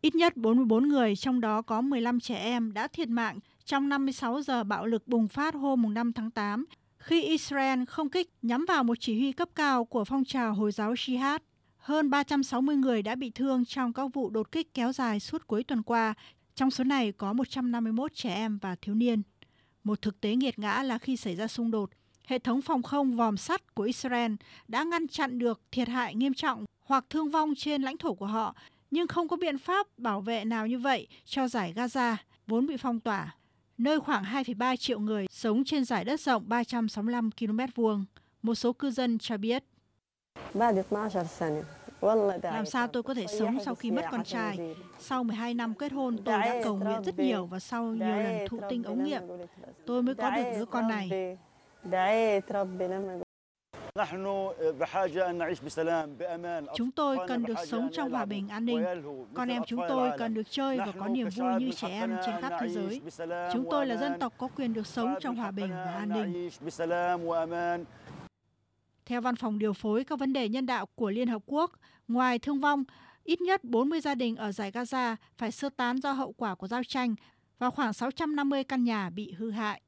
Ít nhất 44 người, trong đó có 15 trẻ em, đã thiệt mạng trong 56 giờ bạo lực bùng phát hôm 5 tháng 8 khi Israel không kích nhắm vào một chỉ huy cấp cao của phong trào Hồi giáo Jihad. Hơn 360 người đã bị thương trong các vụ đột kích kéo dài suốt cuối tuần qua, trong số này có 151 trẻ em và thiếu niên. Một thực tế nghiệt ngã là khi xảy ra xung đột, hệ thống phòng không vòm sắt của Israel đã ngăn chặn được thiệt hại nghiêm trọng hoặc thương vong trên lãnh thổ của họ, nhưng không có biện pháp bảo vệ nào như vậy cho giải Gaza, vốn bị phong tỏa, nơi khoảng 2,3 triệu người sống trên giải đất rộng 365 km vuông. Một số cư dân cho biết. Làm sao tôi có thể sống sau khi mất con trai? Sau 12 năm kết hôn, tôi đã cầu nguyện rất nhiều và sau nhiều lần thụ tinh ống nghiệm, tôi mới có được đứa con này. Chúng tôi cần được sống trong hòa bình an ninh. Con em chúng tôi cần được chơi và có niềm vui như trẻ em trên khắp thế giới. Chúng tôi là dân tộc có quyền được sống trong hòa bình và an ninh. Theo Văn phòng Điều phối các vấn đề nhân đạo của Liên Hợp Quốc, ngoài thương vong, ít nhất 40 gia đình ở giải Gaza phải sơ tán do hậu quả của giao tranh và khoảng 650 căn nhà bị hư hại.